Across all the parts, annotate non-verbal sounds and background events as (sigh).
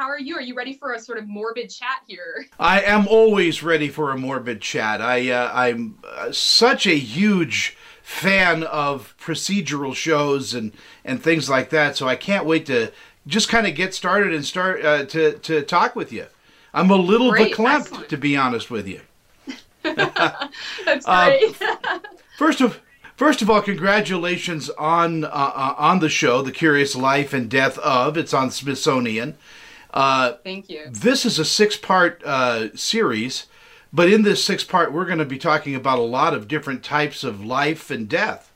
How are you? Are you ready for a sort of morbid chat here? (laughs) I am always ready for a morbid chat. I uh, I'm uh, such a huge fan of procedural shows and and things like that, so I can't wait to just kind of get started and start uh, to to talk with you. I'm a little Great, verklempt, to be honest with you. (laughs) That's Uh, great. First of first of all, congratulations on uh, uh, on the show, The Curious Life and Death of. It's on Smithsonian. Uh, Thank you. this is a six part uh, series, but in this six part, we're going to be talking about a lot of different types of life and death.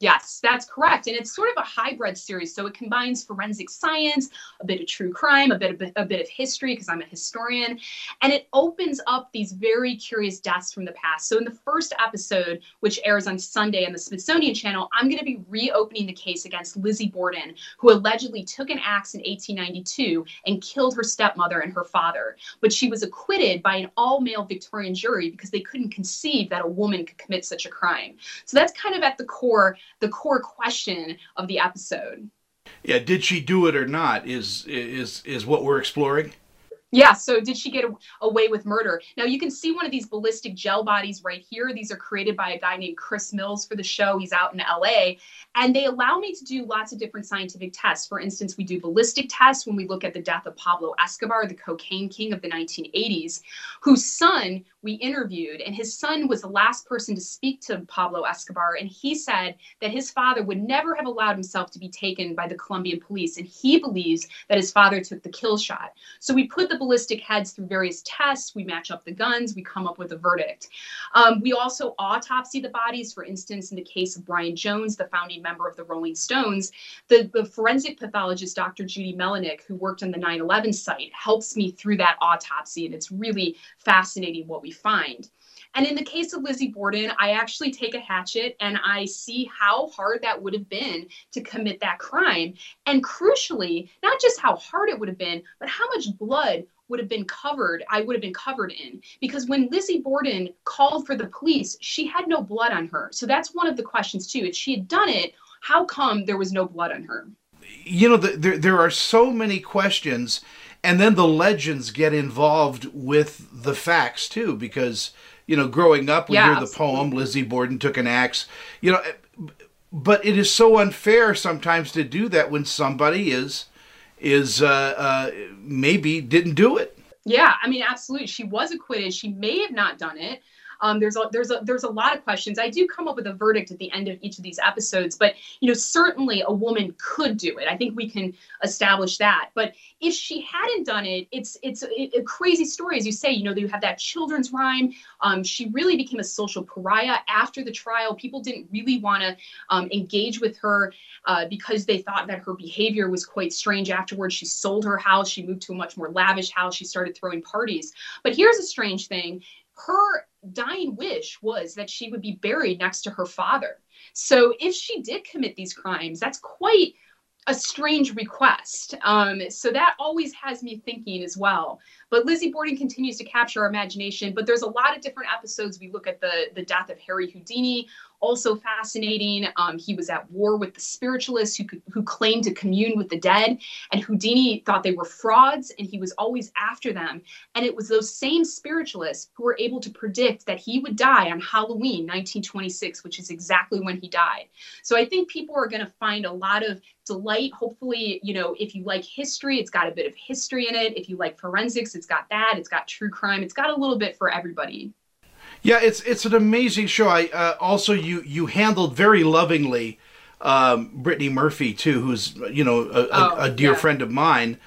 Yes, that's correct. And it's sort of a hybrid series. So it combines forensic science, a bit of true crime, a bit of, a bit of history, because I'm a historian. And it opens up these very curious deaths from the past. So in the first episode, which airs on Sunday on the Smithsonian Channel, I'm going to be reopening the case against Lizzie Borden, who allegedly took an axe in 1892 and killed her stepmother and her father. But she was acquitted by an all male Victorian jury because they couldn't conceive that a woman could commit such a crime. So that's kind of at the core the core question of the episode. Yeah, did she do it or not? Is is is what we're exploring. Yeah, so did she get away with murder? Now you can see one of these ballistic gel bodies right here. These are created by a guy named Chris Mills for the show. He's out in LA. And they allow me to do lots of different scientific tests. For instance, we do ballistic tests when we look at the death of Pablo Escobar, the cocaine king of the 1980s, whose son we interviewed. And his son was the last person to speak to Pablo Escobar. And he said that his father would never have allowed himself to be taken by the Colombian police. And he believes that his father took the kill shot. So we put the ballistic heads through various tests. We match up the guns. We come up with a verdict. Um, we also autopsy the bodies. For instance, in the case of Brian Jones, the founding member of the Rolling Stones, the, the forensic pathologist, Dr. Judy Melinek, who worked on the 9 11 site, helps me through that autopsy. And it's really fascinating what we find. And in the case of Lizzie Borden, I actually take a hatchet and I see how hard that would have been to commit that crime. And crucially, not just how hard it would have been, but how much blood would have been covered, I would have been covered in. Because when Lizzie Borden called for the police, she had no blood on her. So that's one of the questions, too. If she had done it, how come there was no blood on her? You know, the, there there are so many questions, and then the legends get involved with the facts too, because you know, growing up, we Yeah, hear the absolutely. poem "Lizzie Borden took an axe." You know, but it is so unfair sometimes to do that when somebody is is uh, uh, maybe didn't do it. Yeah, I mean, absolutely. She was acquitted. She may have not done it. Um, there's a there's a there's a lot of questions. I do come up with a verdict at the end of each of these episodes, but you know, certainly a woman could do it. I think we can establish that. But if she hadn't done it, it's it's a, a crazy story, as you say. You know, you have that children's rhyme. Um, she really became a social pariah after the trial. People didn't really want to um, engage with her uh, because they thought that her behavior was quite strange afterwards. She sold her house. She moved to a much more lavish house. She started throwing parties. But here's a strange thing her dying wish was that she would be buried next to her father. So if she did commit these crimes, that's quite a strange request. Um, so that always has me thinking as well. But Lizzie Borden continues to capture our imagination. But there's a lot of different episodes. We look at the the death of Harry Houdini, also fascinating. Um, he was at war with the spiritualists who who claimed to commune with the dead, and Houdini thought they were frauds, and he was always after them. And it was those same spiritualists who were able to predict that he would die on Halloween 1926, which is exactly when he died. So I think people are going to find a lot of delight. Hopefully, you know, if you like history, it's got a bit of history in it. If you like forensics, it's got that. It's got true crime. It's got a little bit for everybody. Yeah, it's it's an amazing show. I uh, also you you handled very lovingly um, Brittany Murphy too, who's you know a, a, Oh, a dear yeah. friend of mine.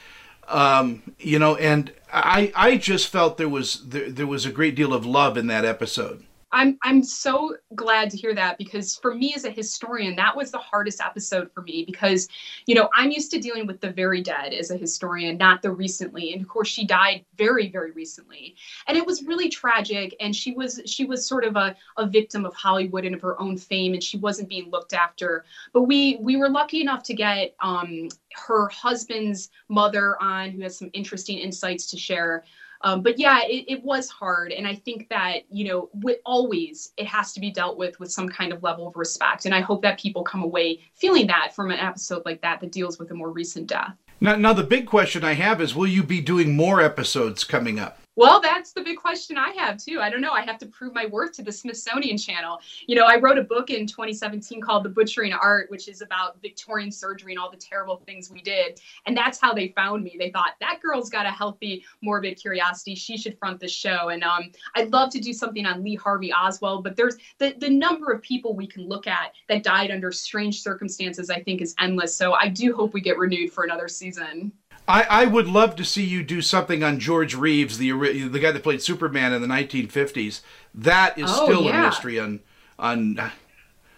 Um, you know, and I I just felt there was there, there was a great deal of love in that episode. I'm I'm so glad to hear that because for me as a historian, that was the hardest episode for me because, you know, I'm used to dealing with the very dead as a historian, not the recently. And of course, she died very, very recently, and it was really tragic. And she was she was sort of a, a victim of Hollywood and of her own fame, and she wasn't being looked after. But we we were lucky enough to get um, her husband's mother on, who has some interesting insights to share. Um, but yeah, it, it was hard, and I think that you know, with, always it has to be dealt with with some kind of level of respect, and I hope that people come away feeling that from an episode like that that deals with a more recent death. Now, now the big question I have is will you be doing more episodes coming up? Well, that's the big question I have too. I don't know. I have to prove my worth to the Smithsonian Channel. You know, I wrote a book in 2017 called The Butchering Art, which is about Victorian surgery and all the terrible things we did. And that's how they found me. They thought that girl's got a healthy, morbid curiosity. She should front the show. And um, I'd love to do something on Lee Harvey Oswald, but there's the, the number of people we can look at that died under strange circumstances, I think, is endless. So I do hope we get renewed for another season. I, I would love to see you do something on George Reeves, the the guy that played Superman in the 1950s. That is Oh, still yeah. a mystery on on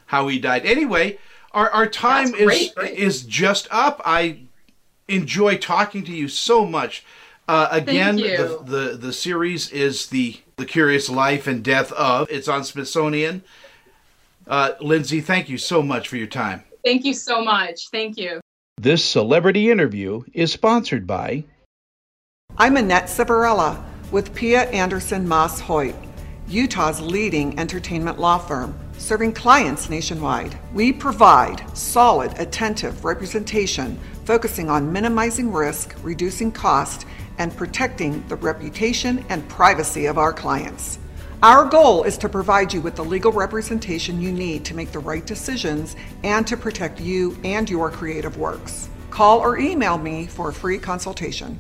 how he died. Anyway, our our time is is just up. I enjoy talking to you so much. Uh, again, the, the the series is the the Curious Life and Death of. It's on Smithsonian. Uh, Lindsey, thank you so much for your time. Thank you so much. Thank you. This celebrity interview is sponsored by I'm Annette Savarella with Pia Anderson Moss Hoyt, Utah's leading entertainment law firm, serving clients nationwide. We provide solid, attentive representation focusing on minimizing risk, reducing cost, and protecting the reputation and privacy of our clients. Our goal is to provide you with the legal representation you need to make the right decisions and to protect you and your creative works. Call or email me for a free consultation.